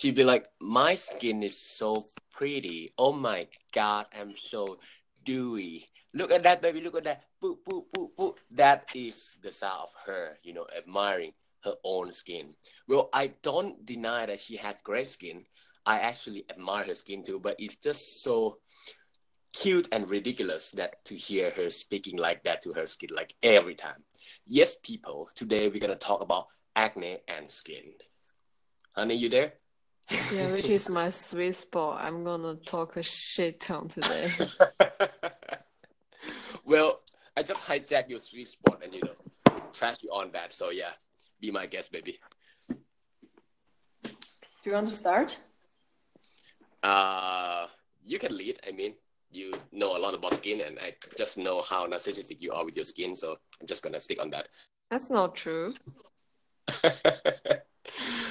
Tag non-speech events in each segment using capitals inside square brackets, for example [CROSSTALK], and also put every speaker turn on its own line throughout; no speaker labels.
she'd be like, "My skin is so pretty. Oh my god, I'm so dewy. Look at that, baby. Look at that. Boop, boop, boop, boop. That is the sound of her, you know, admiring her own skin. Well, I don't deny that she had great skin. I actually admire her skin too, but it's just so cute and ridiculous that to hear her speaking like that to her skin like every time. Yes, people, today we're gonna talk about acne and skin. Honey, you there?
Yeah, which is my sweet spot. I'm gonna talk a shit ton today. [LAUGHS]
well, I just hijacked your sweet spot and you know trash you on that. So yeah, be my guest, baby.
Do you want to start?
Uh, you can lead. I mean, you know a lot about skin, and I just know how narcissistic you are with your skin. So I'm just gonna stick on that.
That's not true. [LAUGHS]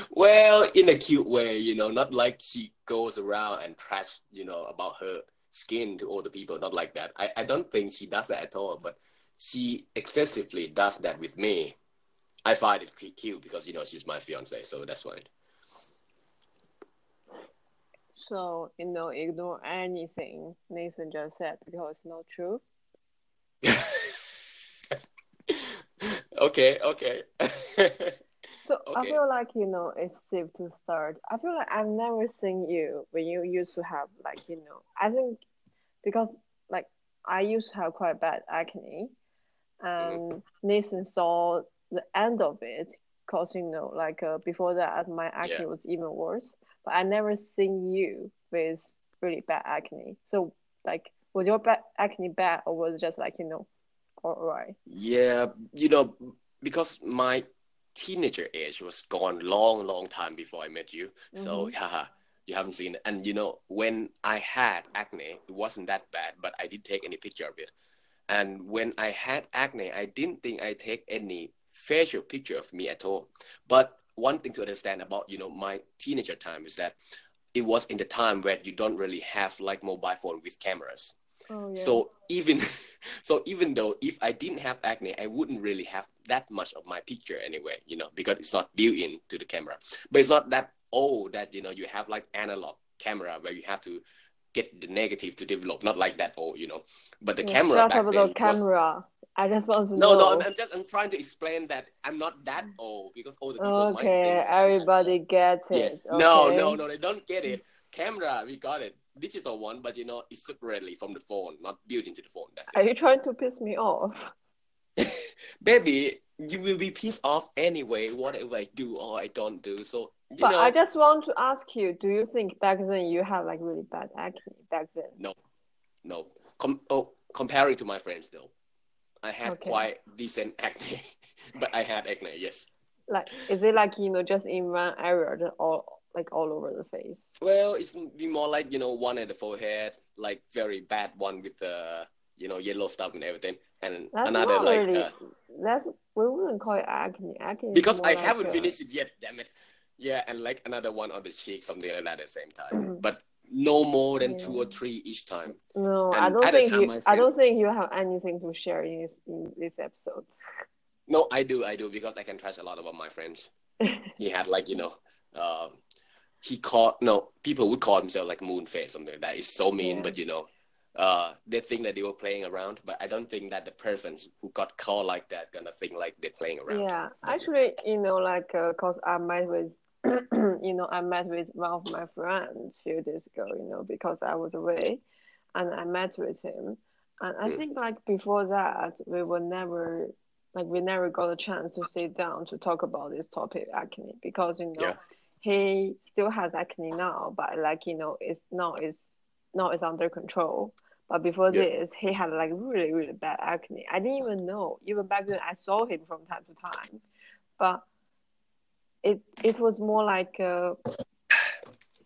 well, in a cute way, you know, not like she goes around and trash, you know, about her skin to all the people. Not like that. I, I don't think she does that at all. But she excessively does that with me. I find it cute because you know she's my fiance, so that's fine.
So you know, ignore anything Nathan just said because it's not true. [LAUGHS]
okay, okay. [LAUGHS]
so okay. I feel like you know it's safe to start. I feel like I've never seen you when you used to have like you know. I think because like I used to have quite bad acne, and mm-hmm. Nathan saw the end of it because you know like uh, before that my acne yeah. was even worse but i never seen you with really bad acne so like was your bad acne bad or was it just like you know all right
yeah you know because my teenager age was gone long long time before i met you mm-hmm. so [LAUGHS] haha you haven't seen it and you know when i had acne it wasn't that bad but i didn't take any picture of it and when i had acne i didn't think i take any facial picture of me at all. But one thing to understand about you know my teenager time is that it was in the time where you don't really have like mobile phone with cameras. Oh, yeah. So even [LAUGHS] so even though if I didn't have acne, I wouldn't really have that much of my picture anyway, you know, because it's not built in to the camera. But it's not that old that you know you have like analog camera where you have to get the negative to develop. Not like that old, you know. But the yeah, camera back then the
camera. Was, I just want to
no,
know.
No, I'm just I'm trying to explain that I'm not that old because older people.
Okay, everybody gets it.
Yeah. Okay. No, no, no, they don't get it. Camera, we got it. Digital one, but you know it's separately from the phone, not built into the phone. That's
Are you trying to piss me off? [LAUGHS]
Baby, you will be pissed off anyway, whatever I do or I don't do. So
but
know,
I just want to ask you: Do you think back then you had like really bad acne back then?
No, no. Com- oh, comparing to my friends, though. I had okay. quite decent acne, [LAUGHS] but I had acne. Yes.
Like, is it like you know just in one area or like all over the face?
Well, it's be more like you know one at the forehead, like very bad one with the uh, you know yellow stuff and everything, and
that's
another
like really, uh, that's we wouldn't call it acne. Acne
because I
like
haven't a... finished it yet. Damn it. Yeah, and like another one on the cheek, something like that at the same time. but no more than yeah. two or three each time.
No, and I don't think you. Friend, I don't think you have anything to share in this, in this episode.
No, I do, I do because I can trust a lot about my friends. [LAUGHS] he had like you know, uh, he called no people would call himself like moon face something like that. It's so mean, yeah. but you know, uh, they think that they were playing around, but I don't think that the persons who got called like that gonna think like they're playing around.
Yeah, actually, you know, like, uh, cause I met with [CLEARS THROAT] you know, I met with one of my friends a few days ago, you know, because I was away and I met with him. And I mm. think like before that, we were never, like we never got a chance to sit down to talk about this topic, acne, because, you know, yeah. He still has acne now, but like, you know, it's not, it's not, it's under control. But before yeah. this, he had like really, really bad acne. I didn't even know. Even back then, I saw him from time to time. But it it was more like uh,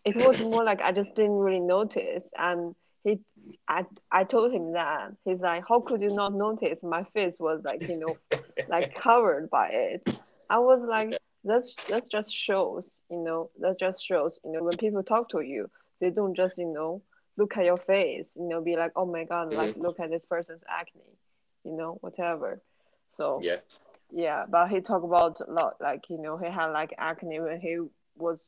it was more like I just didn't really notice, and he I I told him that he's like, how could you not notice? My face was like you know like [LAUGHS] covered by it. I was like, that's that just shows you know that just shows you know when people talk to you, they don't just you know look at your face, you know, be like, oh my god, mm-hmm. like look at this person's acne, you know, whatever. So
yeah,
yeah, but he talked about a lot, like you know, he had like acne when he was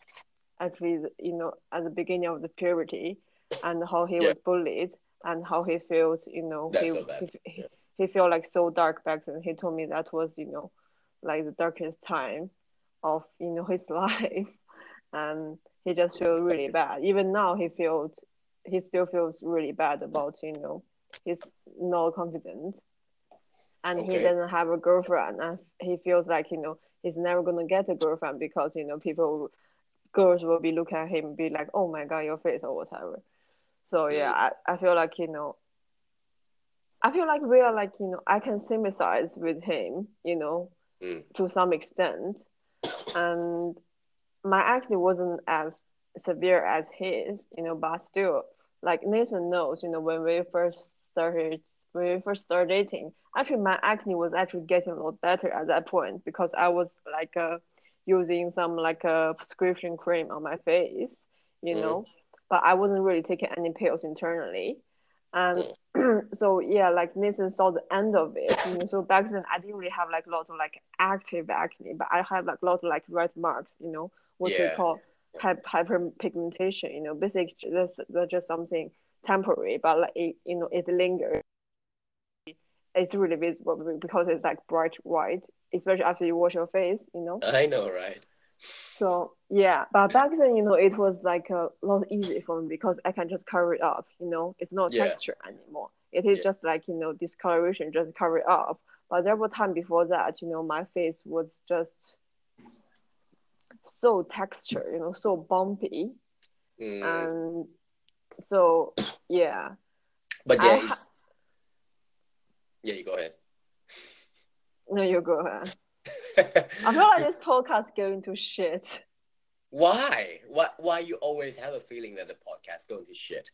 actually, you know, at the beginning of the puberty, and how he
Yeah.
was bullied and how he feels, you know,
That's
he
so bad.
he, he,
Yeah.
he felt like so dark back then. He told me that was, you know, like the darkest time of you know his [LAUGHS] life, and he just feels really bad. Even now, he feels he still feels really bad about you know he's not confident, and he doesn't have a girlfriend, and he feels like you know he's never gonna get a girlfriend because you know people girls will be looking at him and be like, oh my god, your face or whatever. So yeah, I, I feel like you know. I feel like we are like you know I can sympathize with him you know
Mm.
to some extent, and my acne wasn't as severe as his you know but still like Nathan knows you know when we first started when we first started dating actually my acne was actually getting a lot better at that point because I was like uh, using some like a prescription cream on my face you
Mm.
know but I wasn't really taking any pills internally and [CLEARS THROAT] so yeah, like Nathan saw the end of it. You know, so back then I didn't really have like a lot of like active acne, but I had like a lot of like red marks. You know, what we call hy- hyperpigmentation. You know, basically that's, that's just something temporary, but like it, you know it lingers. It's really visible because it's like bright white, especially after you wash your face. You know.
I know, right?
So yeah, but back then, you know, it was like a lot easier for me because I can just cover it up. You know, it's not
Yeah.
texture anymore. It is
Yeah.
just like you know discoloration, just cover it up. But there were time before that, you know, my face was just so texture, you know, so bumpy,
Mm.
and so yeah,
but yeah,
ha-
yeah, you go ahead.
no, you go ahead. I feel like this podcast going to shit.
why? Why? Why you always have a feeling that the podcast going to shit?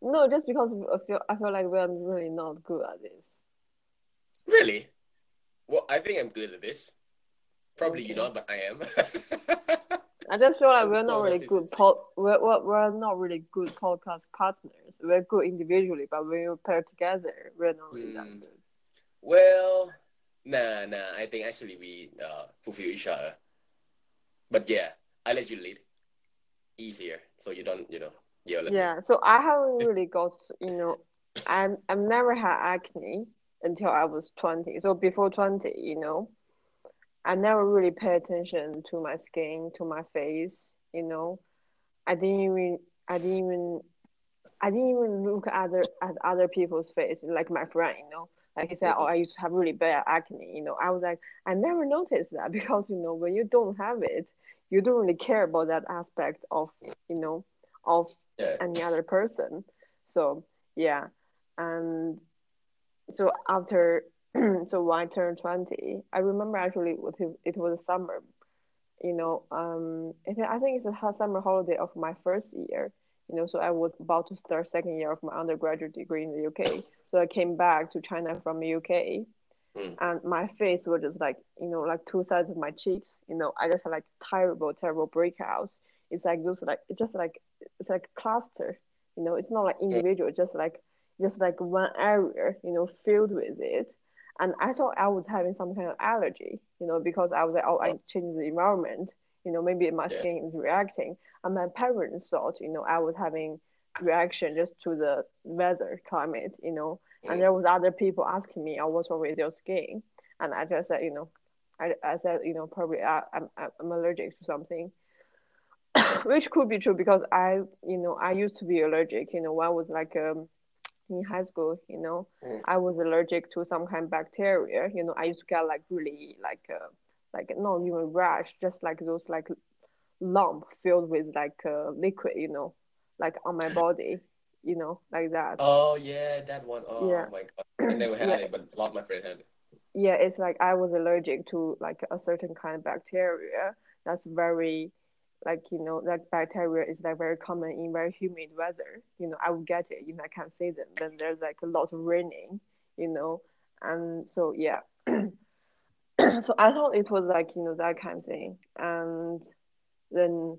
No, just because I feel I feel like we're really not good at this.
Really? Well, I think I'm good at this. Probably you're not, but I am. [LAUGHS]
I just feel like
I'm
we're
so
not really good pod. We're, we're we're not really good podcast partners. We're good individually, but when you pair together, we're not really that
Hmm.
good.
well, nah, nah. I think actually we uh, fulfill each other. But yeah, I let you lead. Easier, so you don't, you know, yell at me.
Yeah. So I haven't really got you know, I'm I've never had acne until I was twenty. So before twenty, you know, I never really pay attention to my skin, to my face. You know, I didn't even I didn't even I didn't even look at other at other people's face, like my friend, you know. Like he said, oh, I used to have really bad acne. You know, I was like, I never noticed that [LAUGHS] because you know when you don't have it, you don't really care about that aspect of you know of
Yeah.
any other person. So yeah, and so after [CLEARS THROAT] so when I turned twenty, I remember actually it was was summer. You know, um, it, I think it's a summer holiday of my first year. You know, so I was about to start second year of my undergraduate degree in the UK. So I came back to China from the UK,
Mm.
and my face was just like you know like two sides of my cheeks. You know, I just had like terrible, terrible breakouts. It's like those like it's just like it's like cluster. You know, it's not like individual. It's just like just like one area. You know, filled with it. And I thought I was having some kind of allergy. You know, because I was like, oh, I changed the environment. You know, maybe my
Yeah.
skin is reacting. And my parents thought, you know, I was having reaction just to the weather climate. You know, and
Mm.
there was other people asking me, "Oh, what's wrong with your skin?" And I just said, you know, I, I said, you know, probably I, I'm I'm allergic to something, [COUGHS] which could be true because I, you know, I used to be allergic. You know, when I was like um in high school, you know,
Mm.
I was allergic to some kind of bacteria. You know, I used to get like really like uh like not even rash, just like those like lump filled with like uh, liquid. You know, like on my body. You know, like that.
Oh yeah, that one. Oh
Yeah.
my god, I never had
Yeah.
it, but a lot of my friends had it.
yeah, it's like I was allergic to like a certain kind of bacteria that's very like you know that bacteria is like very common in very humid weather. You know, I would get it if I can't see them. Then there's like a lot of raining, you know, and so yeah. [CLEARS THROAT] so I thought it was like you know that kind of thing, and then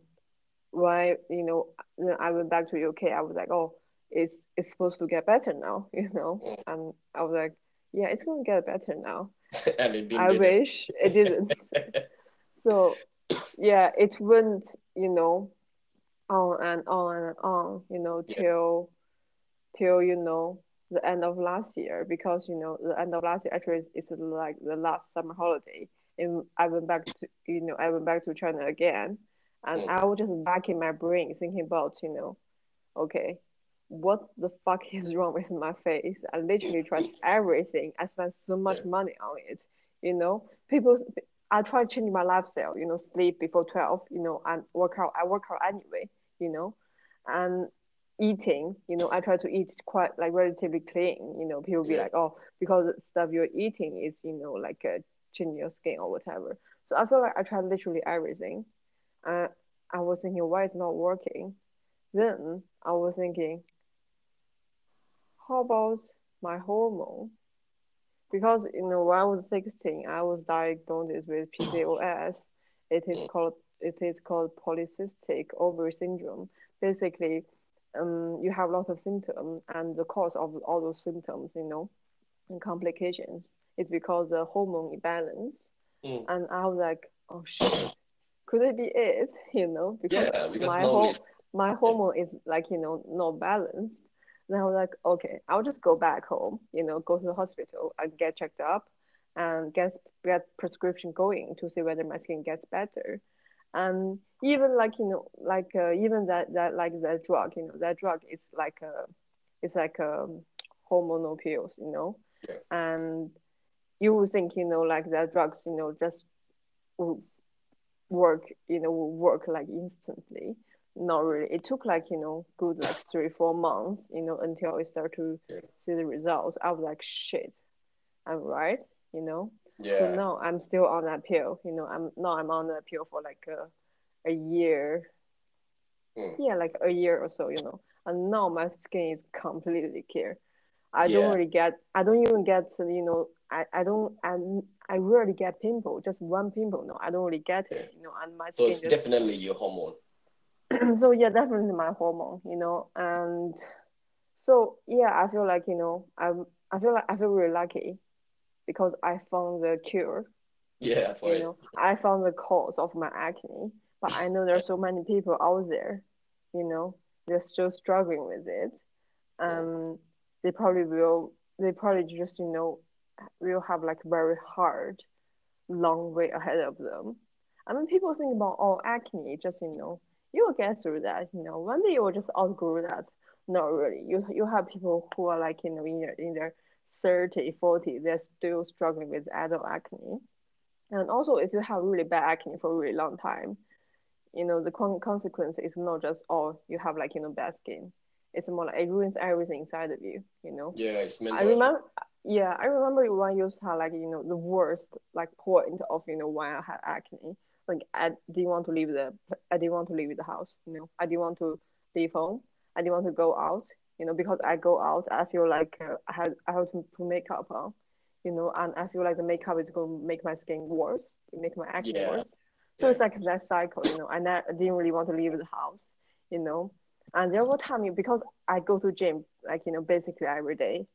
why you know then I went back to UK. I was like, oh, it's it's supposed to get better now, [LAUGHS] you know,
Mm.
and I was like, yeah, it's gonna get better now. [LAUGHS]
and it didn't.
I wish it didn't. [LAUGHS] So, yeah, it went, you know, on and on and on, you know,
Yeah.
till till you know the end of last year because you know the end of last year actually it's like the last summer holiday and I went back to you know I went back to China again and
Mm.
I was just back in my brain thinking about you know okay what the fuck [LAUGHS] is wrong with my face I literally tried everything I spent so much money on it you know people I tried changing my lifestyle you know sleep before 12 you know and work out I work out anyway you know and eating, you know, I try to eat quite like relatively clean. You know, people be like, oh, because the stuff you're eating is, you know, like uh, changing your skin or whatever. So I feel like I tried literally everything. Uh, I was thinking, why it's not working? Then I was thinking, how about my hormone? Because you know, when I was 16, I was diagnosed with PCOS. It is called it is called polycystic ovary syndrome. Basically, um, you have lots of symptoms, and the cause of all those symptoms, you know, and complications, is because the hormone imbalance.
Mm.
And I was like, oh shit, could it be it? You know, because
Yeah, because
my whole my hormone is like you know not balanced. Then I was like, okay, I'll just go back home, you know, go to the hospital and get checked up, and get get prescription going to see whether my skin gets better. And even like you know, like uh, even that that like that drug, you know, that drug is like a, it's like a hormonal pills, you know,
Yeah.
and you would think you know like that drugs, you know, just work, you know, work like instantly. Not really. It took like, you know, good like three, four months, you know, until I start to
Yeah.
see the results. I was like, shit, I'm right, you know.
yeah.
So now I'm still on that pill, you know. I'm now I'm on that pill for like a, a year,
Mm.
yeah, like a year or so, you know. And now my skin is completely clear. I
Yeah.
don't really get, I don't even get, you know, I, I don't, I, I rarely get pimple, just one pimple. No, I don't really get it, you know, and my
so
skin
it's
just
definitely your hormone. [CLEARS THROAT]
so yeah, definitely my hormone, you know, and so yeah, I feel like you know, I'm I feel like I feel really lucky because I found the cure,
Yeah, for
you
it.
know, I found the cause of my acne. But I know there are so many people out there, you know, they're still struggling with it, and um, they probably will, they probably just you know, will have like very hard, long way ahead of them. I mean, people think about oh acne, just you know, you will get through that. You know, one day you will just outgrow that. Not really. You you have people who are like you know in their in their 30, 40, they're still struggling with adult acne. And also, if you have really bad acne for a really long time, you know the con- consequence is not just oh you have like you know bad skin. It's more like it ruins everything inside of you. You know.
Yeah, it's mental.
I remember, yeah, I remember when to have like you know the worst like point of you know when I had acne. Like I didn't want to leave the I didn't want to leave the house. You know, I didn't want to leave home. I didn't want to go out. You know, because I go out, I feel like uh, I had I have to put makeup on. You know, and I feel like the makeup is going to make my skin worse, make my acne
Yeah.
worse. So
Yeah.
it's like that cycle. You know, and I didn't really want to leave the house. You know, and there were times because I go to gym like you know basically every day,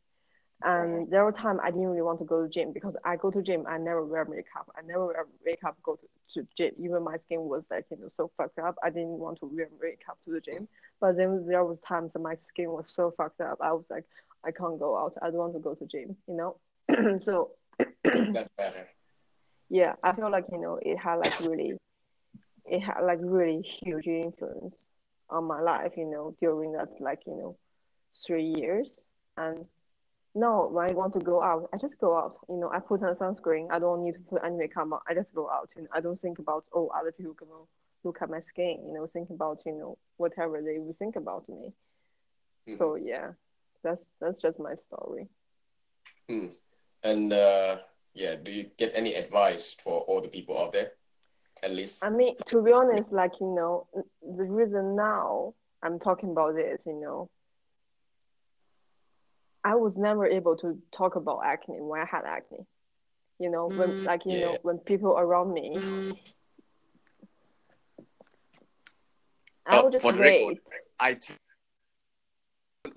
and there were times I didn't really want to go to gym because I go to gym I never wear makeup. I never wear makeup go to, to gym. Even my skin was like you know so fucked up. I didn't want to wear makeup to the gym. But then there was times that my skin was so fucked up I was like I can't go out. I don't want to go to gym you know? [CLEARS THROAT] So [CLEARS THROAT]
That's better.
yeah I feel like you know it had like really it had like really huge influence on my life you know during that like you know three years. And now when I want to go out I just go out you know I put on sunscreen I don't need to put any makeup on I just go out and I don't think about oh other people gonna look at my skin you know think about you know whatever they would think about me
Mhm.
so yeah that's that's just my story
Hmm. And uh, yeah, do you get any advice for all the people out there? At least.
I mean, to be honest, like, you know, the reason now I'm talking about this, you know, I was never able to talk about acne when I had acne. You know, when, mm, like, you know, when people around me, mm. I
Oh,
would just
for the record,
wait.
I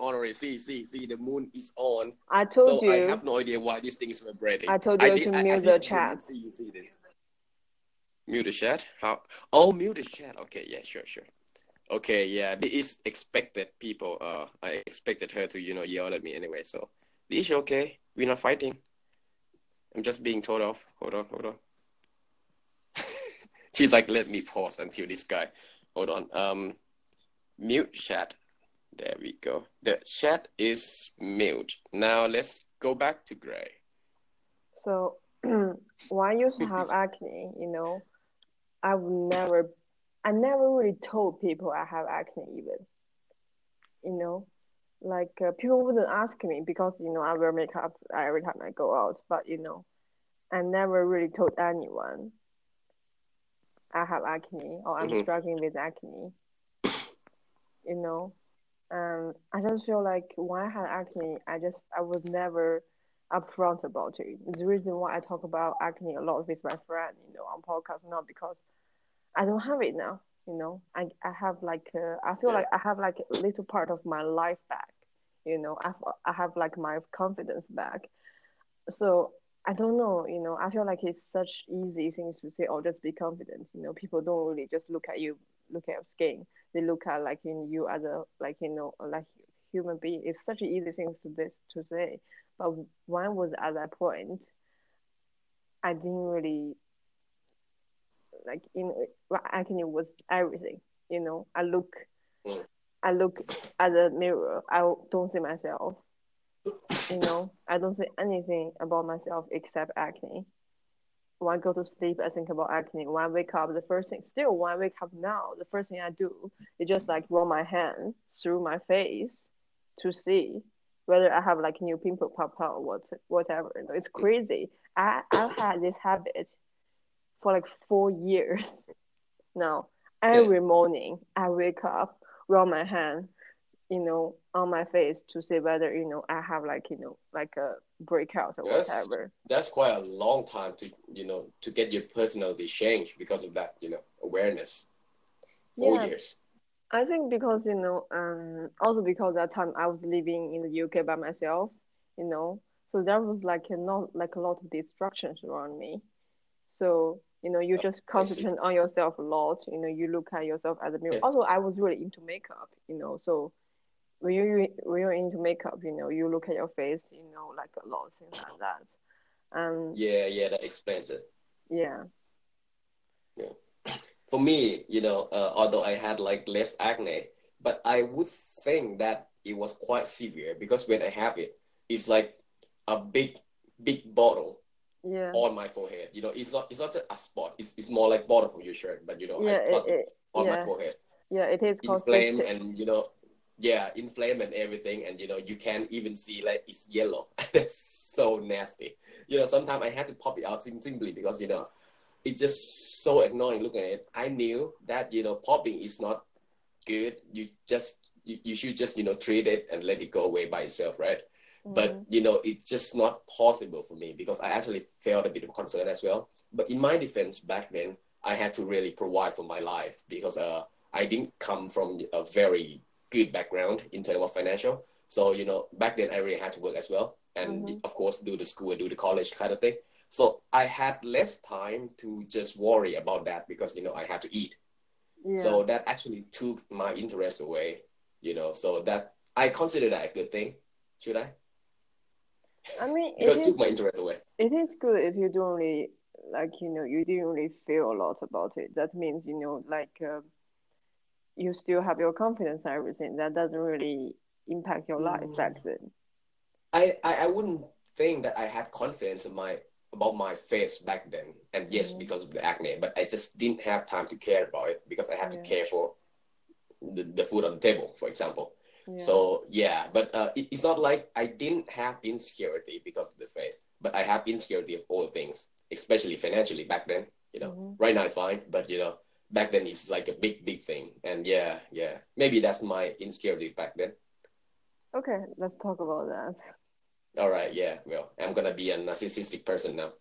on already. See, see, see, the moon is on.
I told
so
you,
I have no idea why this thing is vibrating.
I told you to
I- I
mute the
I did
chat.
See, you see this. Mute the chat? How? Oh, mute the chat. Okay, yeah, sure, sure. Okay, yeah, this is expected. People, uh, I expected her to, you know, yell at me anyway. So this is okay. We're not fighting. I'm just being told off. Hold on, hold on. [LAUGHS] She's like, let me pause until this guy. Hold on. Um, mute chat. There we go. The chat is mute. Now let's go back to Gray.
So [CLEARS THROAT] why you have acne, you know, I would never, I never really told people I have acne even. You know, like uh, people wouldn't ask me because you know I wear makeup every time I go out, but you know, I never really told anyone I have acne or I'm
Mhm.
struggling with acne. You know, um, I just feel like when I had acne, I just I was never upfront about it. The reason why I talk about acne a lot with my friend, you know, on podcast, not because I don't have it now. You know, I I have like uh, I feel like I have like a little part of my life back. You know, I I have like my confidence back. So I don't know. You know, I feel like it's such easy things to say. Oh, just be confident. You know, people don't really just look at you, look at your skin. They look at like in you as a like you know like human being. It's such an easy thing to this to say. But when I was at that point, I didn't really like know acne was everything. You know, I look,
Mm.
I look at the mirror. I don't see myself. You know, I don't see anything about myself except acne. When I go to sleep, I think about acne. When I wake up, the first thing, still when I wake up now, the first thing I do is just like run my hand through my face to see whether I have like new pimple pop out or what, whatever. You know, It's crazy. I I've had this habit for like four years [LAUGHS] now. Every morning, I wake up, rub my hand, you know, on my face to see whether you know I have like you know like a breakout or
Yes.
whatever.
That's quite a long time to, you know, to get your personality changed because of that, you know, awareness. Four
Yeah.
years.
I think because you know, um, also because that time I was living in the UK by myself, you know, so there was like a not like a lot of distractions around me. So you know, you
Oh,
just concentrate on yourself a lot. You know, you look at yourself as a mirror.
Yeah.
Also, I was really into makeup, you know, so when you when you're into makeup, you know, you look at your face, you know, like a lot of things like that. And
Yeah, yeah, that explains it.
yeah, [CLEARS THROAT]
For me, you know, uh, although I had like less acne, but I would think that it was quite severe because when I have it, it's like a big, big bottle
yeah,
on my forehead. You know, it's not it's not just a spot. It's it's more like bottom of your shirt, but you know,
yeah,
I
it,
it on my forehead.
yeah, it is called
inflame and you know yeah inflame and everything and you know you can't even see like it's yellow. [LAUGHS] That's so nasty. You know sometimes i had to pop it out simply because you know it's just so annoying looking at it. I knew that you know popping is not good. You just you, you should just you know treat it and let it go away by itself right but
Mhm.
you know it's just not possible for me because i actually felt a bit of concern as well but in my defense back then i had to really provide for my life because uh i didn't come from a very good background in terms of financial so you know back then i really had to work as well and
Mhm.
of course do the school and do the college kind of thing so i had less time to just worry about that because you know i had to eat
yeah.
so that actually took my interest away you know so that i consider that a good thing should i
I mean, [LAUGHS] it
because it
is
took my interest away.
it is good if you don't really like you know you didn't really feel a lot about it. That means you know like uh, you still have your confidence and everything. That doesn't really impact your life
Mm.
back then.
I, I I wouldn't think that I had confidence in my about my face back then, and yes,
Mhm.
because of the acne, but I just didn't have time to care about it because I had
Yeah.
to care for the, the food on the table, for example.
Yeah.
So yeah, but uh, it, it's not like I didn't have insecurity because of the face, but I have insecurity of all things, especially financially back then. You know,
Mhm.
right now it's fine, but you know, back then it's like a big, big thing. And yeah, yeah, maybe that's my insecurity back then.
Okay, let's talk about that.
All right, yeah, well, I'm gonna be a narcissistic person now.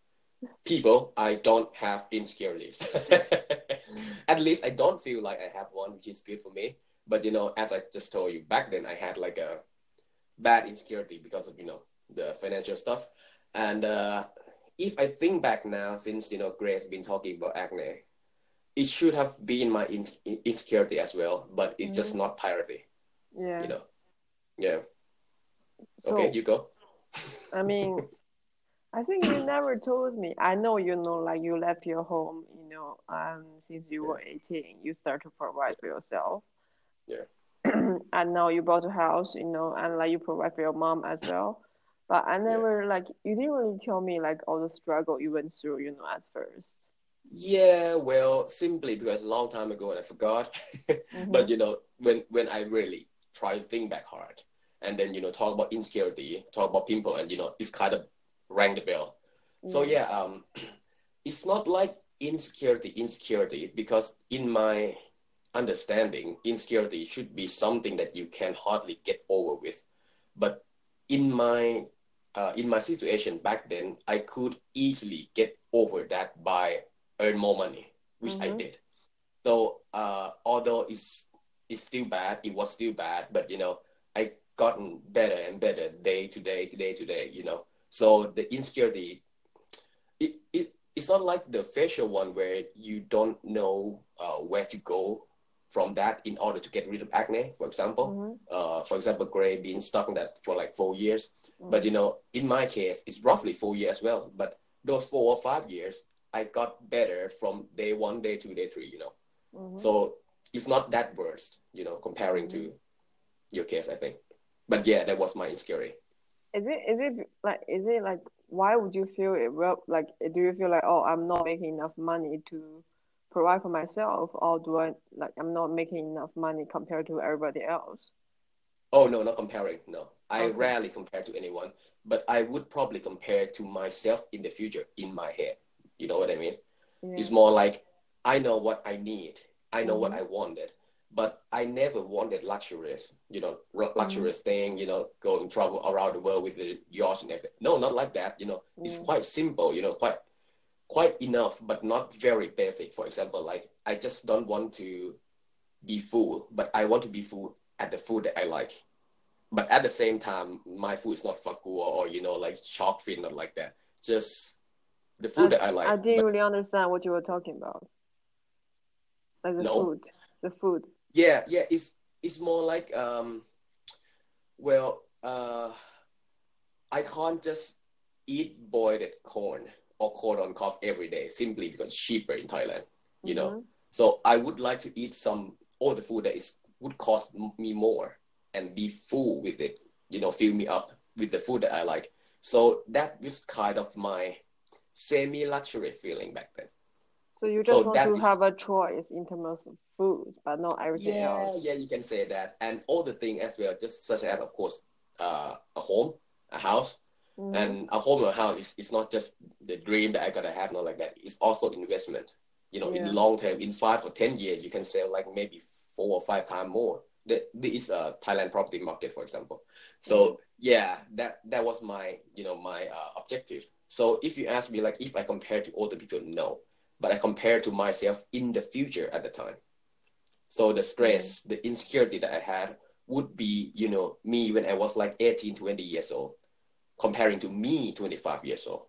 People, I don't have insecurities. [LAUGHS] At least I don't feel like I have one, which is good for me. But you know, as I just told you, back then I had like a bad insecurity because of you know the financial stuff. And uh, if I think back now, since you know Grace has been talking about acne, it should have been my in- insecurity as well, but it's just not priority.
Yeah.
You know. Yeah.
So,
Okay, you go.
I mean, [LAUGHS] I think you never told me. I know you know, like you left your home, you know, um, since you were 18, you start to provide for yourself.
Yeah. [CLEARS THROAT]
and now you bought a house, you know, and like you provide for your mom as well. But I never like you didn't really tell me like all the struggle you went through, you know, at first.
Yeah, well, simply because a long time ago and I forgot. [LAUGHS]
Mm-hmm.
but you know, when when I really try to think back hard, and then you know talk about insecurity, talk about people, and you know it's kind of rang the bell. So yeah, um, [CLEARS THROAT] it's not like insecurity, insecurity, because in my understanding, insecurity should be something that you can hardly get over with. But in my uh, in my situation back then, I could easily get over that by earn more money, which I
Mhm.
did. So uh, although it's it's still bad, it was still bad, but you know I gotten better and better day to day to day to day. You know, so the insecurity, it it it's not like the facial one where you don't know uh, where to go from that in order to get rid of acne, for example.
Mhm.
Uh, for example, Gray being stuck in that for like four years.
Mm.
But you know, in my case, it's roughly four years as well. But those four or five years, I got better from day one, day two, day three. You know,
Mhm.
so it's not that worst. You know, comparing to your case, I think. But yeah, that was my insecurity.
Is it is it like is it like why would you feel it well like do you feel like oh I'm not making enough money to provide for myself or do I like I'm not making enough money compared to everybody else?
Oh no, not comparing. No, I
Okay.
rarely compare to anyone, but I would probably compare to myself in the future in my head. You know what I mean?
Yeah.
It's more like I know what I need. I know what
Mhm.
I wanted, but I never wanted luxurious. You know, ru- luxurious thing. You know, going travel around the world with the yacht and everything. No, not like that. You know, it's
Mm.
quite simple. You know, quite quite enough, but not very basic. For example, like I just don't want to be full, but I want to be full at the food that I like. But at the same time, my food is not fakua or you know like shark fin, not like that. Just the food that I like.
I didn't really understand what you were talking about. Like the
No.
food. The food.
Yeah, yeah, it's it's more like um well, uh I can't just eat boiled corn or corn on cob every day simply because it's cheaper in Thailand, you know.
Mhm.
So I would like to eat some all the food that is would cost me more and be full with it, you know, fill me up with the food that I like. So that was kind of my semi luxury feeling back then.
So you
So
just want to
is-
have a choice in terms of food, but not everything
yeah,
else.
yeah, you can say that, and all the thing as well, just such as of course, uh, a home, a house,
Mhm.
and a home or a house is, is not just the dream that I gotta have, not like that. It's also investment. You know,
Yeah.
in long term, in five or ten years, you can sell like maybe four or five times more. The, this is a Thailand property market, for example. So
Mm-hmm.
yeah, that that was my you know my uh, objective. So if you ask me like if I compare to other people, no, but I compare to myself in the future at the time. So the stress, the insecurity that I had would be, you know, me when I was like 18, 20 years old, comparing to me 25 years old.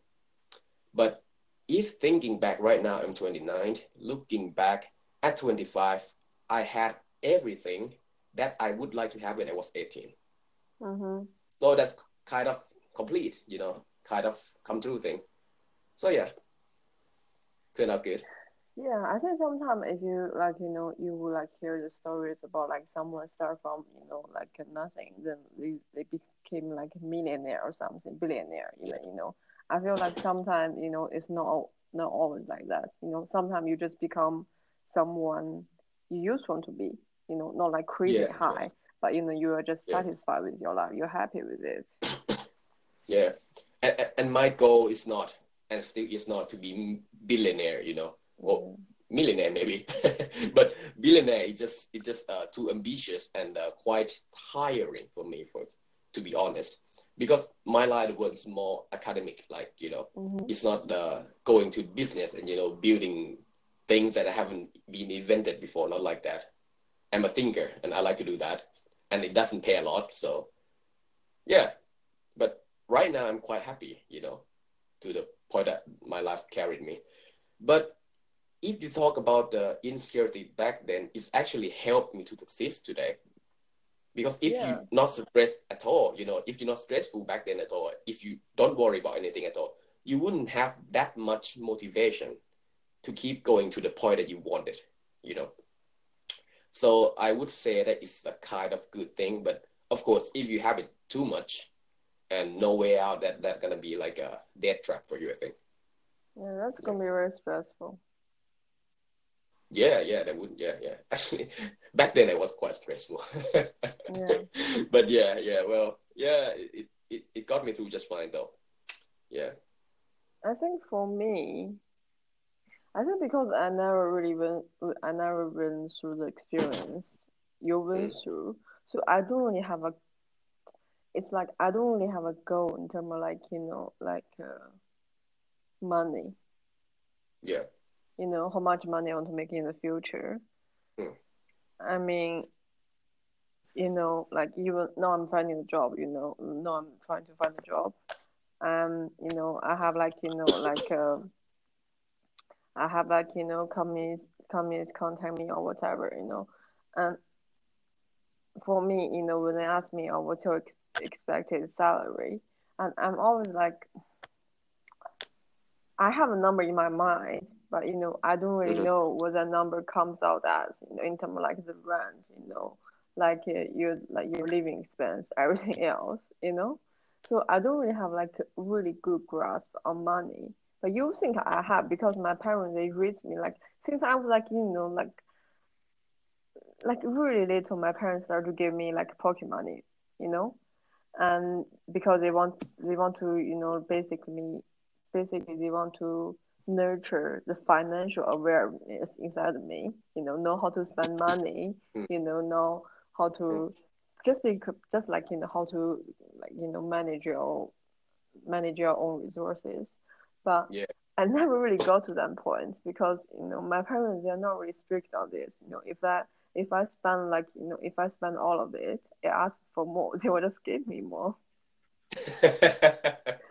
But if thinking back right now, I'm 29, looking back at 25, I had everything that I would like to have when I was 18.
Mhm.
So that's kind of complete, you know, kind of come true thing. So yeah, turned out good.
Yeah, I think sometimes if you like, you know, you will like hear the stories about like someone start from, you know, like nothing, then they, they became like a millionaire or something, billionaire, you know, you know. I feel like sometimes, you know, it's not not always like that. You know, sometimes you just become someone you used to want to be, you know, not like crazy
Yeah,
high, but you know, you are just
Yeah.
satisfied with your life. You're happy with it. [COUGHS]
Yeah, and, and- my goal is not, and still is not to be billionaire, you know, or millionaire maybe, [LAUGHS] but billionaire is just it's just uh, too ambitious and uh, quite tiring for me, for to be honest, because my line is more academic, like you know,
Mhm.
it's not uh, going to business and you know building things that haven't been invented before, not like that. I'm a thinker and I like to do that, and it doesn't pay a lot, so yeah. But right now I'm quite happy, you know, to the point that my life carried me. But if you talk about the insecurity back then, it's actually helped me to succeed today. Because if
Yeah.
you're not stressed at all, you know, if you're not stressful back then at all, if you don't worry about anything at all, you wouldn't have that much motivation to keep going to the point that you wanted, you know. So I would say that it's a kind of good thing, but of course, if you have it too much and no way out, that that's gonna be like a death trap for you, I think.
Yeah, that's gonna be very stressful.
Yeah, yeah, that would, yeah, yeah. [LAUGHS] Actually, back then it was quite stressful.
Yeah. [LAUGHS]
But yeah, yeah, well, yeah, it, it, it got me through just fine though. Yeah.
I think for me, I think because I never really went, I never went through the experience you went through, so I don't really have a. It's like I don't really have a goal in terms of like you know like uh, money.
Yeah.
You know how much money I want to make in the future. I mean, you know, like even now I'm finding a job. You know, now I'm trying to find a job. Um, you know, I have like you know like uh, I have like you know companies companies contact me or whatever. You know, and for me, you know, when they ask me, "Oh, what's your ex- expected salary?" and I'm always like, I have a number in my mind, but you know, I don't really
Mhm.
know what that number comes out as. You know, in terms of like the rent, you know, like uh, your like your living expense, [LAUGHS] everything else, you know. So I don't really have like a really good grasp on money. But you think I have because my parents they raised me like since I was like you know like like really little. My parents started to give me like pocket money, you know, and because they want they want to you know basically basically they want to nurture the financial awareness inside of me you know know how to spend money
Mm.
you know know how to just be just like you know how to like you know manage your manage your own resources. But
Yeah.
I never really got to that point because you know my parents they're not really strict on this you know. If that if I spend like you know if I spend all of it they ask for more. [LAUGHS] They will just give me more [LAUGHS]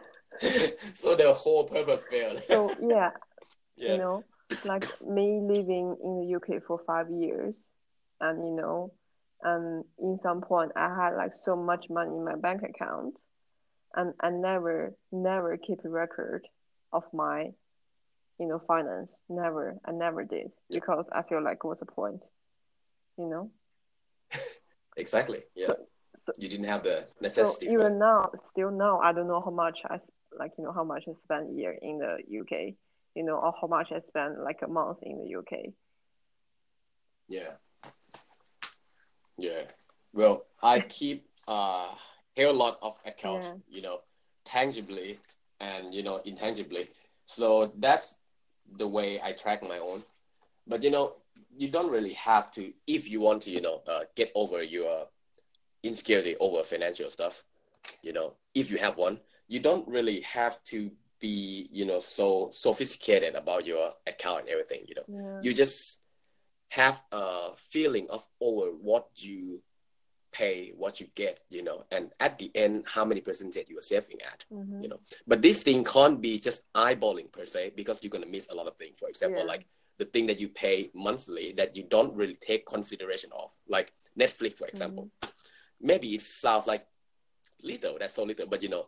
[LAUGHS]
so the whole purpose failed.
so yeah [LAUGHS]
yeah.
you know like me living in the UK for five years and you know and in some point I had like so much money in my bank account and I never never keep a record of my you know finance never I never did
Yeah.
because I feel like what's the point you know [LAUGHS]
Exactly. Yeah.
so-
you didn't have the
so
necessity for
even now still now I don't know how much I like you know how much I spend a year in the UK you know or how much I spend like a month in the UK
Yeah. Yeah. Well, I keep a hell lot of accounts,
Yeah.
you know, tangibly and you know intangibly. So that's the way I track my own. But you know, you don't really have to if you want to, you know, uh, get over your insecurity over financial stuff. You know, if you have one, you don't really have to be, you know, so sophisticated about your account and everything. You know,
yeah
you just have a feeling of over what you pay, what you get, you know, and at the end, how many percentage you are saving at,
Mhm.
you know. But this thing can't be just eyeballing per se because you're gonna miss a lot of things. For example,
Yeah.
like the thing that you pay monthly that you don't really take consideration of, like Netflix, for example. Maybe it sounds like little, that's so little, but you know,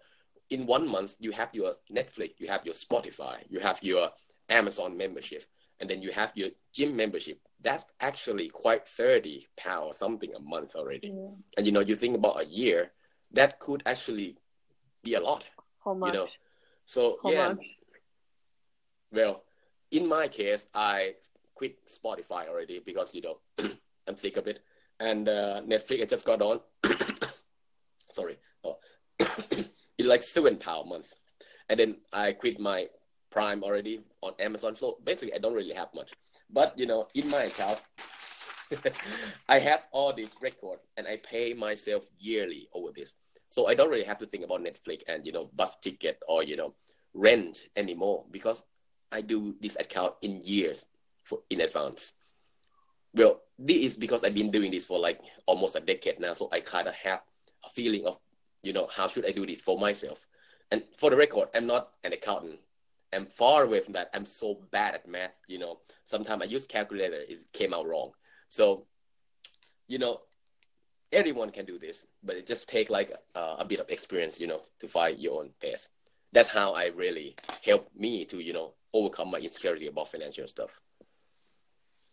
in one month you have your Netflix, you have your Spotify, you have your Amazon membership, and then you have your gym membership. That's actually quite 30 pounds something a month already.
Yeah.
And you know, you think about a year, that could actually be a lot.
How much?
You know, So
How
yeah,
much?
well, in my case, I quit Spotify already because you know [CLEARS THROAT] I'm sick of it, and uh, Netflix I just got on. [COUGHS] Sorry, oh. [COUGHS] [COUGHS] like seven pound a month, and then I quit my Prime already on Amazon. So basically, I don't really have much, but you know, in my account. [LAUGHS] I have all this record and I pay myself yearly over this. So I don't really have to think about Netflix and you know bus ticket or you know rent anymore because I do this account in years for in advance. Well, this is because I've been doing this for like almost a decade now, so I kind of have a feeling of, you know, how should I do this for myself. And for the record, I'm not an accountant, I'm far away from that. I'm so bad at math. You know, sometimes I use calculator, it came out wrong. So, you know, everyone can do this, but it just take like uh, a bit of experience, you know, to find your own pace. That's how I really help me to, you know, overcome my insecurity about financial stuff.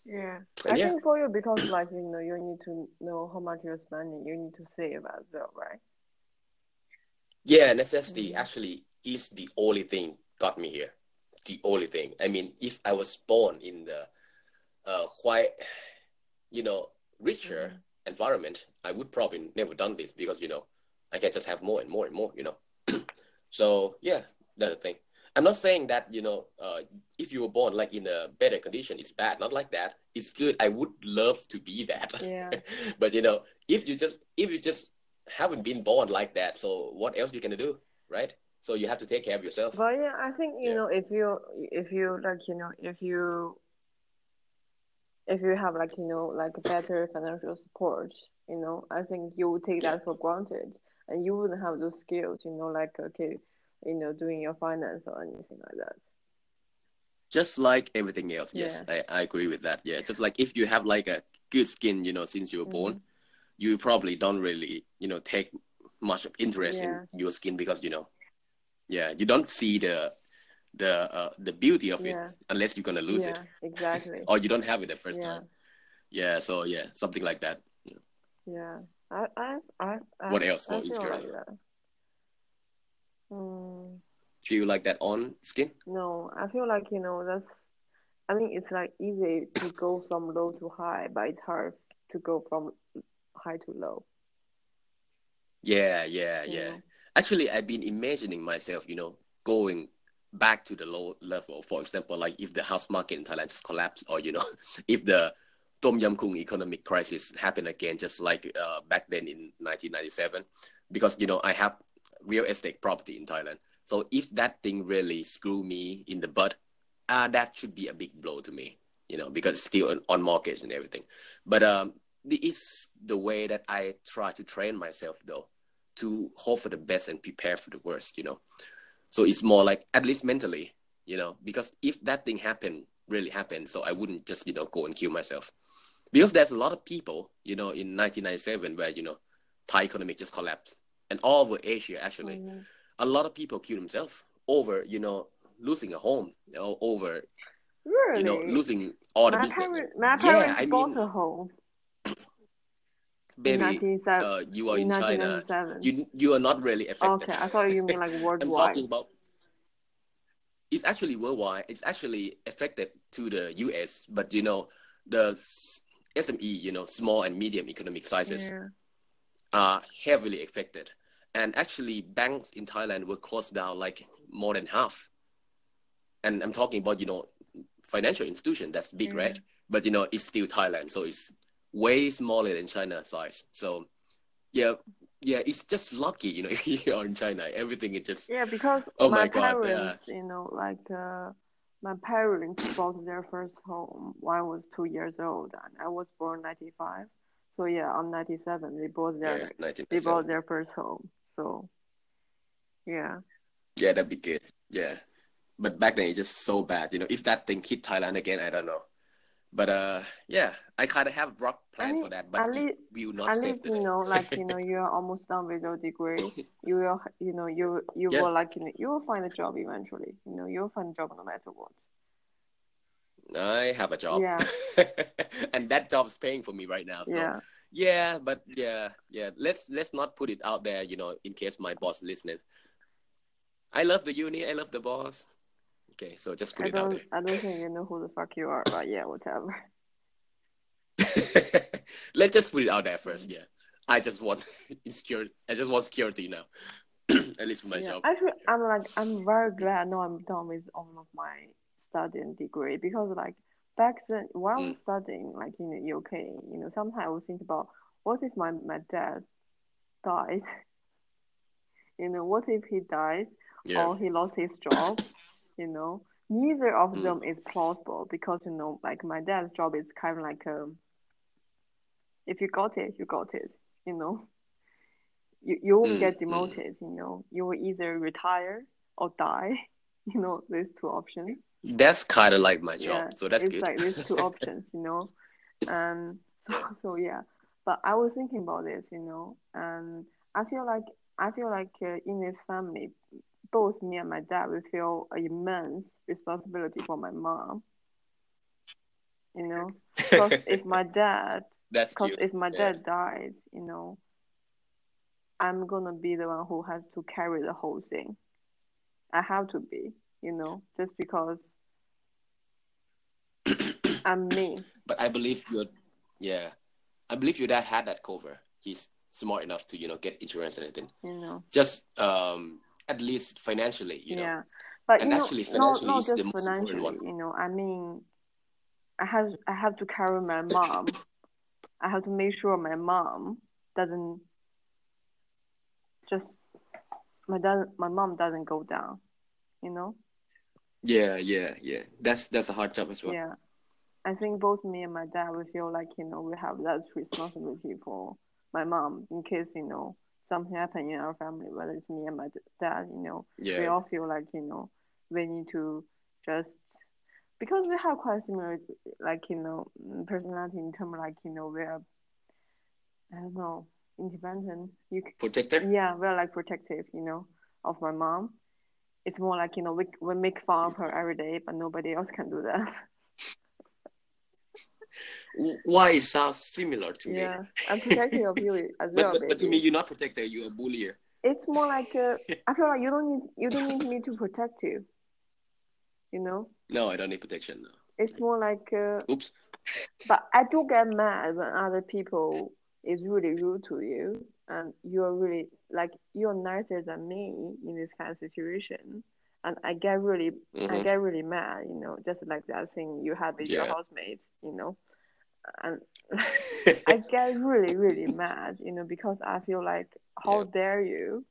Yeah,
And
I
yeah.
think for you because like you know you need to know how much you're spending. You need to save as well, right?
Yeah, necessity
Mhm.
actually is the only thing got me here. The only thing. I mean, if I was born in the uh, quite, you know, richer
Mhm.
environment, I would probably never done this because you know I can just have more and more and more. You know, [CLEARS THROAT] so yeah, that's the thing. I'm not saying that you know uh, if you were born like in a better condition, it's bad. Not like that. It's good. I would love to be that.
Yeah. [LAUGHS]
but you know, if you just if you just haven't been born like that, so what else you gonna do, right? So you have to take care of yourself.
But yeah, I think you
Yeah.
know if you if you like you know if you if you have like you know like better financial support, you know, I think you would take
Yeah.
that for granted, and you wouldn't have those skills, you know, like okay, you know, doing your finance or anything like that.
Just like everything else, yes, I, I agree with that. Yeah, just like if you have like a good skin, you know, since you were born,
Mm-hmm.
You probably don't really, you know, take much of interest
Yeah.
in your skin because you know, yeah, you don't see the the uh, the beauty of it
Yeah.
unless you're gonna lose
yeah,
it
exactly. [LAUGHS]
or you don't have it the first
Yeah.
time. Yeah, so yeah, something like that.
Yeah, I, I, I, I
What else for
I feel
insecurity?
like that. Mm,
Feel like that on skin?
no, I feel like you know that's. I mean, it's like easy to go from low to high, but it's hard to go from high to low.
Yeah, yeah,
you
yeah. Actually, I've been imagining myself, you know, going back to the low level. For example, like if the house market in Thailand just collapsed, or you know, [LAUGHS] if the Tom Yam Kung economic crisis happened again, just like uh, back then in 1997, because you know I have real estate property in Thailand. So if that thing really screw me in the butt, uh, that should be a big blow to me, you know, because it's still on, on mortgage and everything. But um, this is the way that I try to train myself, though, to hope for the best and prepare for the worst, you know. So it's more like at least mentally, you know, because if that thing happened, really happened, so I wouldn't just you know go and kill myself, because there's a lot of people, you know, in 1997 where you know Thai economy just collapsed, and all over Asia actually,
Mhm.
a lot of people kill themselves over you know losing a home or over
Really?
you know losing all the
my
business.
parents, my
yeah,
parents
I
bought
mean,
a home
baby,
1997.
uh, you are
in
in China. You you are not really affected.
Okay, I thought you mean like [LAUGHS] worldwide.
I'm talking about. It's actually worldwide. It's actually affected to the U.S., but you know the SME, you know, small and medium economic sizes
Yeah.
are heavily affected. And actually, banks in Thailand were closed down like more than half. And I'm talking about you know financial institution that's big, right? But you know it's still Thailand, so it's way smaller than China size. So yeah, yeah, it's just lucky, you know, [LAUGHS] if you're in China, everything is just
Yeah, because
Oh
my,
my God,
parents, you know, like uh, my parents bought their first home when I was two years old, and I was born ninety five. So yeah, on ninety seven they bought their
it's 1997.
they bought their first home. So yeah,
Yeah, that'd be good. Yeah. But back then it's just so bad. You know, if that thing hit Thailand again, I don't know. But uh yeah, I kinda have rough plan
mean,
for that, but
at least
will not
at least you know, like you know, [LAUGHS] you're almost done with your degree. You will, you know, you you
Yeah.
will like you, know, you will find a job eventually. You know, you'll find a job no matter what.
I have a job.
Yeah. [LAUGHS]
and that job's paying for me right now. So
yeah,
yeah, but yeah, yeah. Let's let's not put it out there, you know, in case my boss listening. I love the uni, I love the boss. Okay, so just put
I
it out there.
I don't think you know who the fuck you are, but yeah, whatever. [LAUGHS]
Let's just put it out there first. Yeah, I just want [LAUGHS] insecurity. I just want security now, [CLEARS THROAT] at least for my
Yeah,
job.
actually, I'm like I'm very glad now I'm done with all of my studying degree because like back then while I was
Mm.
studying like in the UK, you know, sometimes I would think about what if my my dad died. [LAUGHS] You know, what if he died
Yeah,
or he lost his job? You know, neither of
Mm.
them is plausible because you know, like my dad's job is kind of like um, if you got it, you got it. You know, you you won't
Mm,
get
mm.
demoted. You know, you will either retire or die. [LAUGHS] you know, these two options.
That's kind of like my job,
Yeah,
so that's
it's
good.
like these two [LAUGHS] options, you know. And [LAUGHS] so, so yeah. But I was thinking about this, you know, and I feel like I feel like uh, in this family, both me and my dad, we feel an immense responsibility for my mom. You know, [LAUGHS] because if my dad,
that's
because if my
Yeah.
dad dies, you know, I'm gonna be the one who has to carry the whole thing. I have to be, you know, just because [COUGHS] I'm me.
But I believe your, yeah, I believe your dad had that cover. He's smart enough to you know get insurance and everything.
you know.
Just um at least financially, you know.
yeah, but
And
you know,
actually
not
financially
not
is
just
the
financially.
one.
You know, I mean, I have I have to carry my mom. I have to make sure my mom doesn't just my dad my mom doesn't go down. You know.
Yeah, yeah, yeah. That's that's a hard job as well.
Yeah. I think both me and my dad we feel like, you know, we have that responsibility for my mom in case, you know, something happen in our family, whether it's me and my dad, you know, we all feel like, you know, we need to just because we have quite similar like, you know, personality in terms like, you know, we're I don't know, independent. You
protector.
yeah, we're like protective, you know, of my mom. It's more like, you know, we we make fun of her every day, but nobody else can do that. [LAUGHS]
Why it sounds similar to me?
Yeah, I'm protecting of you [LAUGHS] as
But,
well,
but but to me, you're not protector. You're a bullier.
It's more like uh, [LAUGHS] I feel like you don't need you don't need me to protect you. You know,
No, I don't need protection. No.
it's more like. Uh,
Oops.
but I do get mad when other people is really rude to you, and you're really like you're nicer than me in this kind of situation, and I get really I
Mhm.
get really mad. You know, just like that thing you had with your
Yeah.
housemate. You know, and [LAUGHS] I get really, really mad, you know, because I feel like, how
Yeah.
dare you?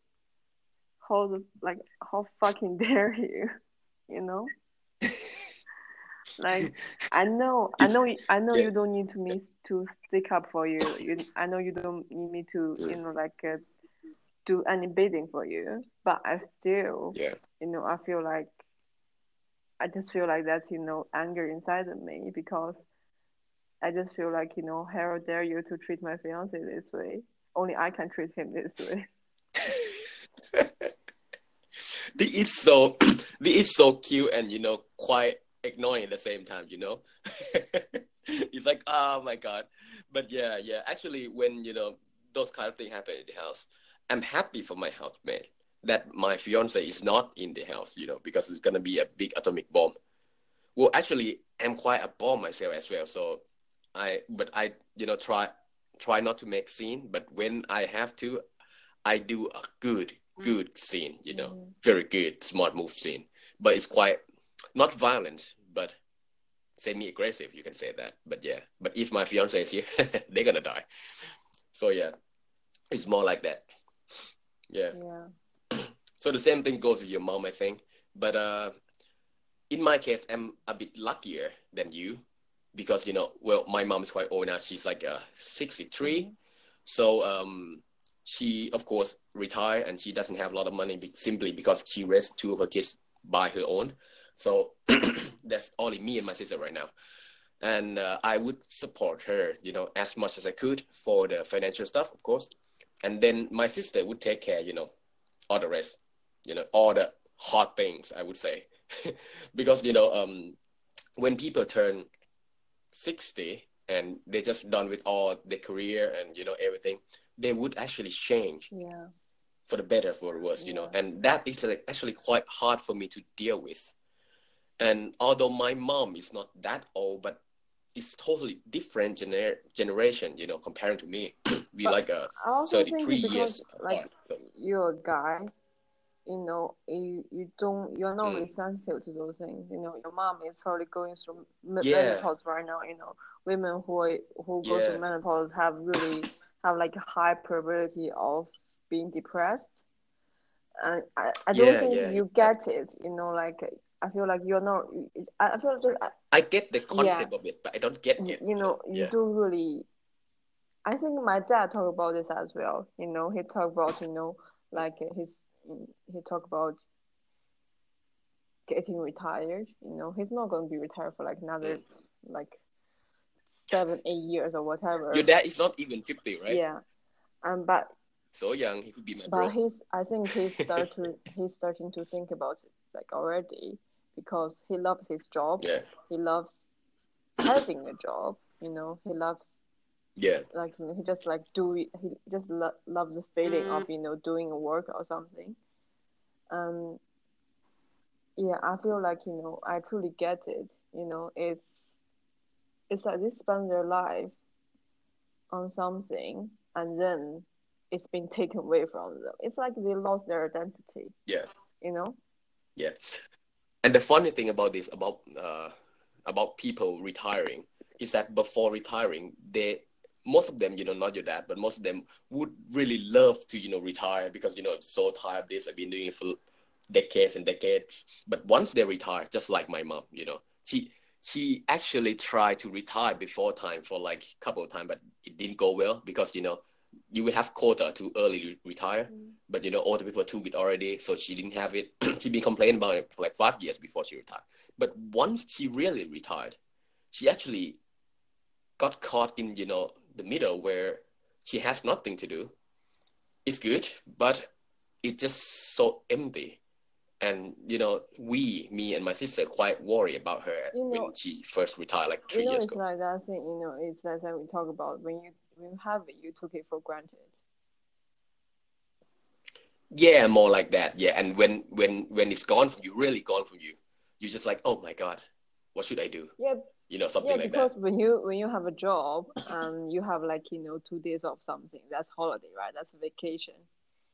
How the, like, how fucking [LAUGHS] dare you? You know, like, I know, I know, you- I know
yeah.
you don't need to me to stick up for you. You, I know you don't need me to, you
Mm.
know, like, uh, do any bidding for you. But I still,
yeah.
you know, I feel like, I just feel like that's, you know, anger inside of me because I just feel like, you know, how dare you to treat my fiance this way? Only I can treat him this way. [LAUGHS]
They is so [CLEARS THROAT] they is so cute and you know quite annoying at the same time. You know, [LAUGHS] it's like oh my god. But yeah, yeah. Actually, when you know those kind of things happen in the house, I'm happy for my housemate that my fiance is not in the house. You know, because it's gonna be a big atomic bomb. Well, actually, I'm quite a bomb myself as well. So I, but I, you know, try try not to make scene. But when I have to, I do a good good scene. You know
Mm.
very good, smart move scene. But it's quite not violent, but semi aggressive, you can say that. But yeah, but if my fiance is here, [LAUGHS] they're gonna die. So yeah, it's more like that. Yeah.
Yeah. [CLEARS THROAT]
So the same thing goes with your mom, I think. But uh, in my case, I'm a bit luckier than you because you know, well, my mom is quite old now. She's like uh, 63.
Mhm.
So um, she, of course, retired and she doesn't have a lot of money be- simply because she raised two of her kids by her own. So [CLEARS THROAT] that's only me and my sister right now. And uh, I would support her, you know, as much as I could for the financial stuff, of course. And then my sister would take care, you know, all the rest, you know, all the hard things, I would say. [LAUGHS] because, you know, um, when people turn 60 and they're just done with all their career and, you know, everything, they would actually change
Yeah.
for the better, for the worse, you know. And that is like, actually quite hard for me to deal with. And although my mom is not that old, but it's totally different gener- generation, you know, comparing to me. [CLEARS THROAT] we
But
like uh,
think
33 years
like,
apart. So,
You're a guy, you know, you, you don't, you're not
Mm.
really sensitive to those things. You know, your mom is probably going through
Yeah.
menopause right now. You know, women who are, who go
Yeah.
through menopause have really [COUGHS] have like a high probability of being depressed. And I, I don't
Yeah,
think you get it. You know, like I feel like you're not. I I feel just
I get the concept of it, but I don't get
you,
it.
you know you don't really i think my dad talked about this as well you know he talked about you know like his he talked about getting retired. You know, he's not going to be retired for like another
Mm.
like seven, eight years or whatever.
Your dad is not even fifty, right?
Yeah, um, but
So young, he could be my
but
bro.
he's I think he's [LAUGHS] start to he's starting to think about it like already because he loves his job.
Yeah,
He loves having a job. You know, he loves
yeah,
like you know he just like do it he just lo- loves the feeling
Mm.
of you know doing a work or something um yeah i feel like you know i truly get it you know it's it's like they spend their life on something and then it's been taken away from them it's like they lost their identity
yeah.
you know
Yeah. And the funny thing about this, about uh, about people retiring, is that before retiring, they most of them, you know, not your dad, but most of them would really love to, you know, retire because you know I'm so tired of this. I've been doing it for decades and decades. But once they retire, just like my mom, you know, she she actually tried to retire before time for like a couple of times, but it didn't go well because you know you would have quota to early re- retire mm. but you know all the people took it already so she didn't have it [CLEARS THROAT] she been complaining about it for like five years before she retired but once she really retired she actually got caught in you know the middle where she has nothing to do. It's good but it's just so empty. And you know we me and my sister quite worry about her
You know-
when she first retired like three
you know
years
it's
ago.
like that thing you know it's like that we talk about when you when you have it you took it for granted.
Yeah more like that yeah. And when when when it's gone from you really gone from you you're just like oh my god what should i do?
Yeah
you know something
yeah
like
because
that.
when you when you have a job and you have like you know two days of something that's holiday right? That's vacation.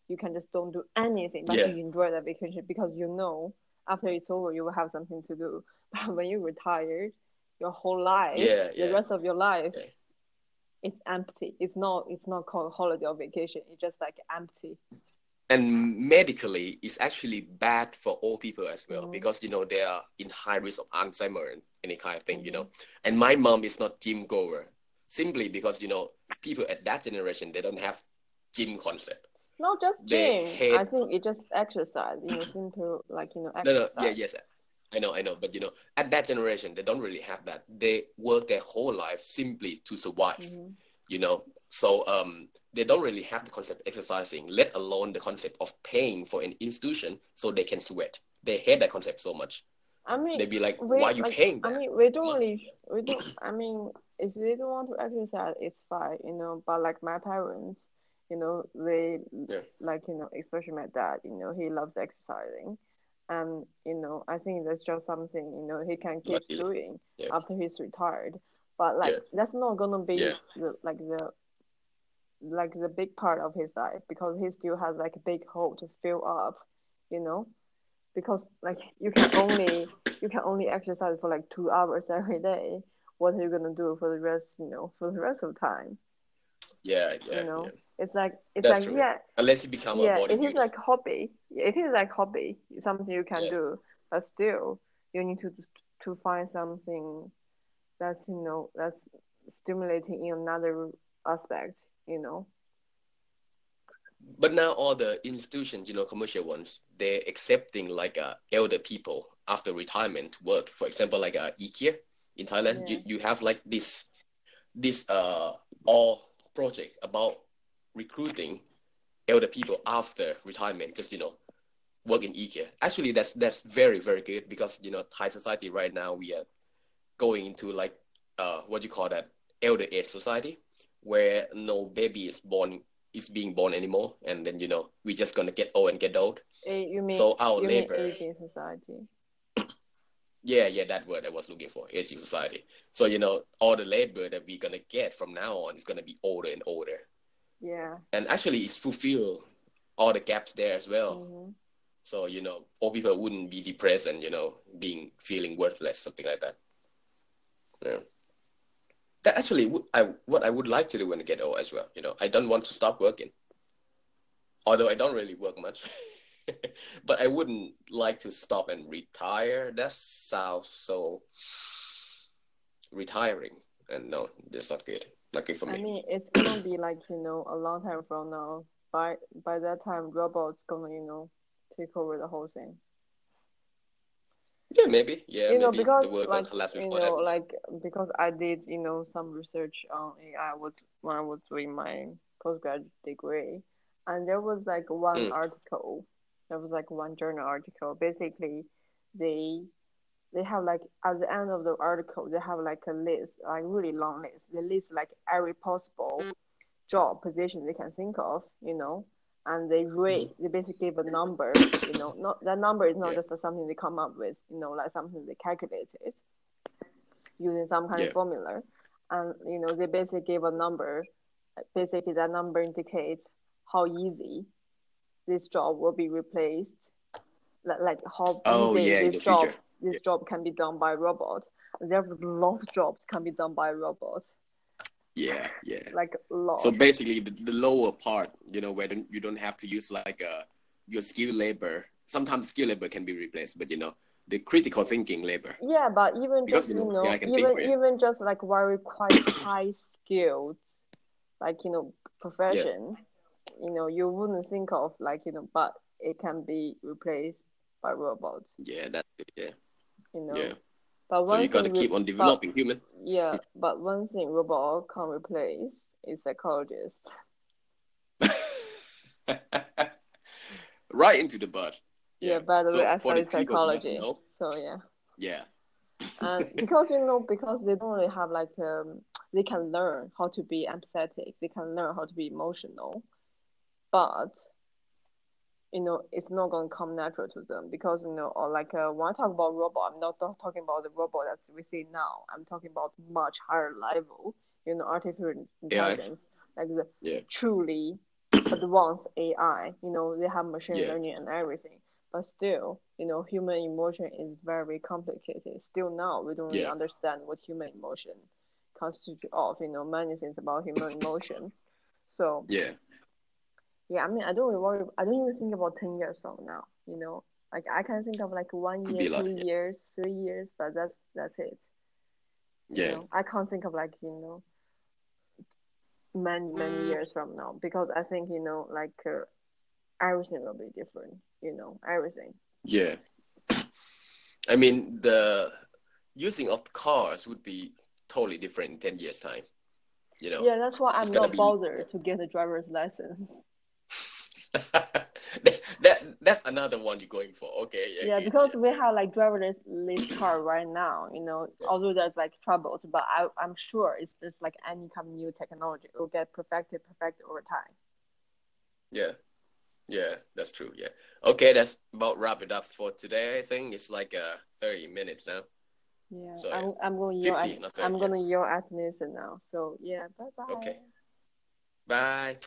You can just don't do anything but
Yeah.
you enjoy that vacation because you know after it's over you will have something to do. [LAUGHS] But when you retired your whole life
yeah yeah.
the rest of your life
Yeah.
it's empty. It's not it's not called holiday or vacation. It's just like empty
and medically it's actually bad for all people as well
Mhm.
because you know they are in high risk of alzheimer and any kind of thing you
Mhm.
know and my mom is not gym goer simply because you know people at that generation they don't have gym concept.
Not just
They
gym.
hate-
i think it just exercise you know simple like you know
no
exercise
no yeah yes. I know i know. But you know at that generation they don't really have that. They work their whole life simply to survive
Mhm.
you know so um they don't really have the concept of exercising let alone the concept of paying for an institution so they can sweat they hate that concept so much
i mean
they'd be like
we,
why are you
like,
paying
I mean, we don't really, we don't. [CLEARS THROAT] I mean, if they don't want to exercise, it's fine, you know. But like my parents, you know, they
Yeah.
like you know, especially my dad, you know, he loves exercising, and you know, I think that's just something you know he can keep doing
Yeah.
after he's retired. But like
Yeah.
that's not gonna be the, like the like the big part of his life because he still has like a big hole to fill up, you know because like you can [COUGHS] only you can only exercise for like two hours [LAUGHS] every day. What are you gonna do for the rest? You know, for the rest of the time.
yeah yeah,
you know,
yeah.
It's like it's
That's
like
true.
yeah,
unless you become
yeah.
a
It is
bodybuilder
like hobby. It is like hobby. Something you can
Yeah.
do, but still, you need to to find something that's you know that's stimulating in another aspect. You know.
but now all the institutions you know commercial ones they're accepting like uh, elder people after retirement to work for example like uh, ikea in thailand you,
Yeah.
you have like this this uh all project about recruiting elder people after retirement just you know work in ikea actually that's that's very very good because you know thai society right now we are going into like uh what do you call that elder age society where no baby is born is being born anymore and then you know we're just gonna get old and get old.
Eh, You mean
So our
you
labor-
mean aging society? [COUGHS]
yeah yeah that word i was looking for aging society. So you know all the labor that we're gonna get from now on is gonna be older and older.
Yeah.
and actually it's fulfill all the gaps there as well.
Hmm
so you know old people wouldn't be depressed and you know being feeling worthless something like that. Yeah that actually i what i would like to do when i get old as well you know i don't want to stop working although i don't really work much [LAUGHS] but i wouldn't like to stop and retire that sounds so retiring and no that's not good good for me.
I mean, it's gonna be [CLEARS THROAT] like you know a long time from now. By by that time, robots gonna you know take over the whole thing.
Yeah, maybe. Yeah,
you know because
the world
like
collapse
you know
that.
like because I did you know some research on AI was when I was doing my postgraduate degree, and there was like one
Mm.
article, there was like one journal article. Basically, they they have like at the end of the article they have like a list, like really long list. They list like every possible job position they can think of, you know, and they rate. Mm-hmm. They basically give a number, you know, [COUGHS] not that number is not
Yeah.
just something they come up with, you know, like something they calculated using some kind
Yeah.
of formula, and you know they basically give a number. Basically, that number indicates how easy this job will be replaced, like, like how
Oh,
easy
yeah,
this job
future.
this job can be done by robot. Therefore, lots of jobs can be done by robots,
Yeah, yeah.
like lots.
So basically, the, the lower part, you know, where you don't have to use like uh, your skilled labor. Sometimes skilled labor can be replaced, but you know, the critical thinking labor.
Yeah, but even
Because,
just
you know,
know,
yeah, I can think
even even just like very quite [COUGHS] high skilled, like you know, profession, you know, you wouldn't think of like you know, but it can be replaced by robots,
Yeah, that. Yeah,
you know.
yeah.
But
So you got to keep on developing human.
yeah, [LAUGHS] but one thing robot can't replace is psychologist. [LAUGHS]
right into the butt.
Yeah, by the
so
way, I studied
people who doesn't
psychology,
know,
so yeah.
yeah,
and [LAUGHS] because you know because they don't really have like um they can learn how to be empathetic they can learn how to be emotional but you know it's not going to come natural to them because you know or like uh, when i talk about robot i'm not talking about the robot that we see now i'm talking about much higher level you know artificial intelligence like the
Yeah.
truly [CLEARS THROAT] advanced ai you know they have machine
Yeah.
learning and everything but still, you know, human emotion is very complicated. Still now, we don't really understand what human emotion constitutes of. You know, many things about human emotion. So
yeah,
yeah, I mean, I don't really worry. I don't even think about ten years from now. You know, like I can think of like one
Could
year,
lot,
two
yeah.
years, three years, but that's that's it. You
yeah,
know, I can't think of like you know many many years from now because I think you know like uh, everything will be different. You know, everything.
yeah. [CLEARS THROAT] I mean, the using of cars would be totally different in ten years' time. You know.
Yeah, that's why I'm not
be-
bothered to get a driver's license.
That, [LAUGHS] that that's another one you're going for. Okay. Yeah.
Yeah,
yeah,
because we have like driverless car right now, you know, although there's like troubles, but I, I'm sure it's just like any kind of new technology, it will get perfected, perfected over time.
Yeah. Yeah, that's true. Yeah. Okay, that's about wrap it up for today. I think it's like uh 30 minutes now.
Yeah,
So,
I'm, I'm going to yell
50,
at, I'm
yeah.
going to yell at Nathan now. So yeah, bye bye.
Okay. Bye.